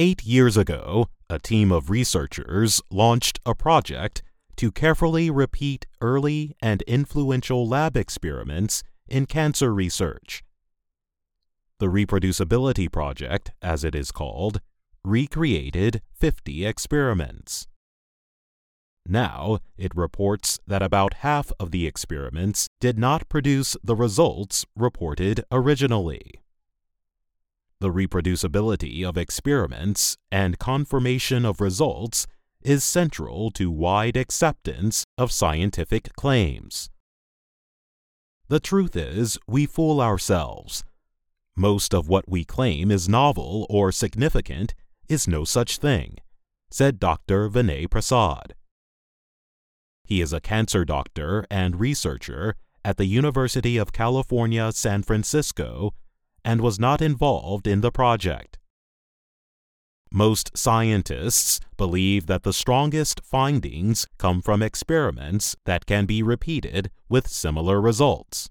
Eight years ago, a team of researchers launched a project to carefully repeat early and influential lab experiments in cancer research. The Reproducibility Project, as it is called, recreated 50 experiments. Now, it reports that about half of the experiments did not produce the results reported originally. The reproducibility of experiments and confirmation of results is central to wide acceptance of scientific claims. The truth is, we fool ourselves. Most of what we claim is novel or significant is no such thing, said Dr. Vinay Prasad. He is a cancer doctor and researcher at the University of California, San Francisco, and was not involved in the project. Most scientists believe that the strongest findings come from experiments that can be repeated with similar results.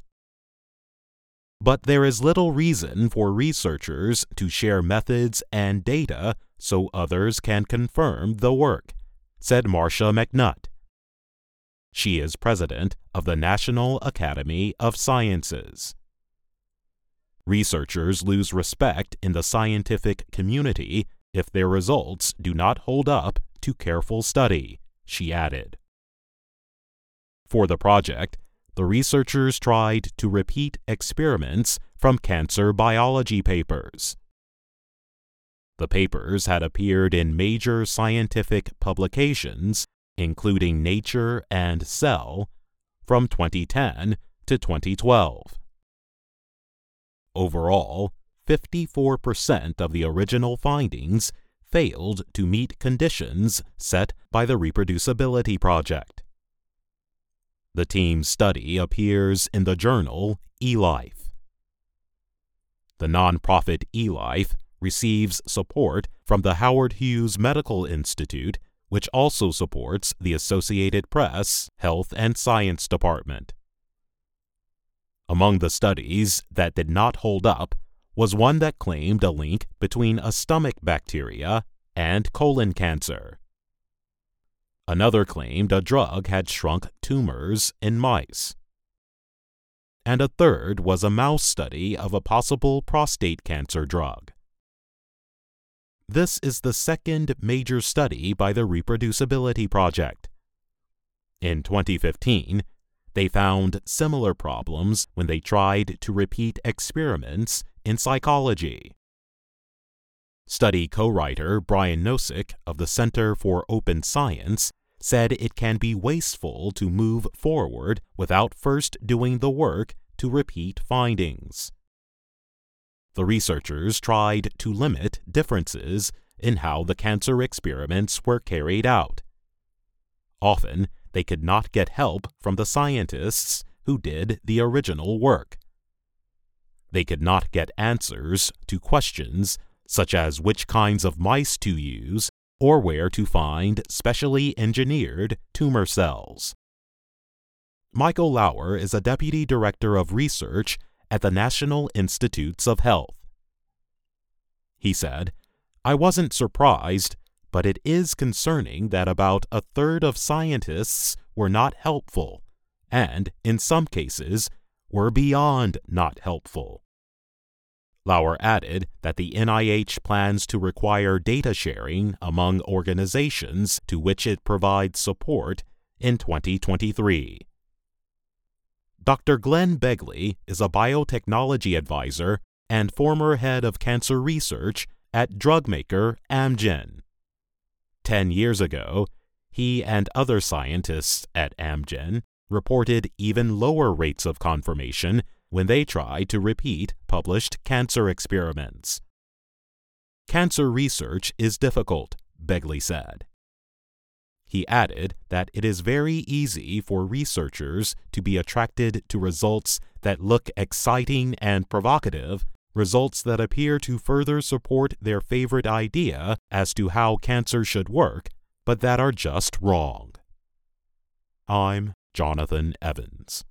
But there is little reason for researchers to share methods and data so others can confirm the work, said Marcia McNutt. She is president of the National Academy of Sciences. Researchers lose respect in the scientific community if their results do not hold up to careful study, she added. For the project, the researchers tried to repeat experiments from cancer biology papers. The papers had appeared in major scientific publications, including Nature and Cell, from 2010 to 2012. Overall, 54% of the original findings failed to meet conditions set by the Reproducibility Project. The team's study appears in the journal eLife. The nonprofit eLife receives support from the Howard Hughes Medical Institute, which also supports the Associated Press Health and Science Department. Among the studies that did not hold up was one that claimed a link between a stomach bacteria and colon cancer. Another claimed a drug had shrunk tumors in mice. And a third was a mouse study of a possible prostate cancer drug. This is the second major study by the Reproducibility Project. In 2015, they found similar problems when they tried to repeat experiments in psychology. Study co writer Brian Nosek of the Center for Open Science said it can be wasteful to move forward without first doing the work to repeat findings. The researchers tried to limit differences in how the cancer experiments were carried out. Often, they could not get help from the scientists who did the original work. They could not get answers to questions such as which kinds of mice to use or where to find specially engineered tumor cells. Michael Lauer is a deputy director of research at the National Institutes of Health. He said, I wasn't surprised but it is concerning that about a third of scientists were not helpful, and, in some cases, were beyond not helpful. Lauer added that the NIH plans to require data sharing among organizations to which it provides support in 2023. Dr. Glenn Begley is a biotechnology advisor and former head of cancer research at drugmaker Amgen. 10 years ago, he and other scientists at Amgen reported even lower rates of confirmation when they tried to repeat published cancer experiments. Cancer research is difficult, Begley said. He added that it is very easy for researchers to be attracted to results that look exciting and provocative results that appear to further support their favorite idea as to how cancer should work, but that are just wrong. I'm Jonathan Evans.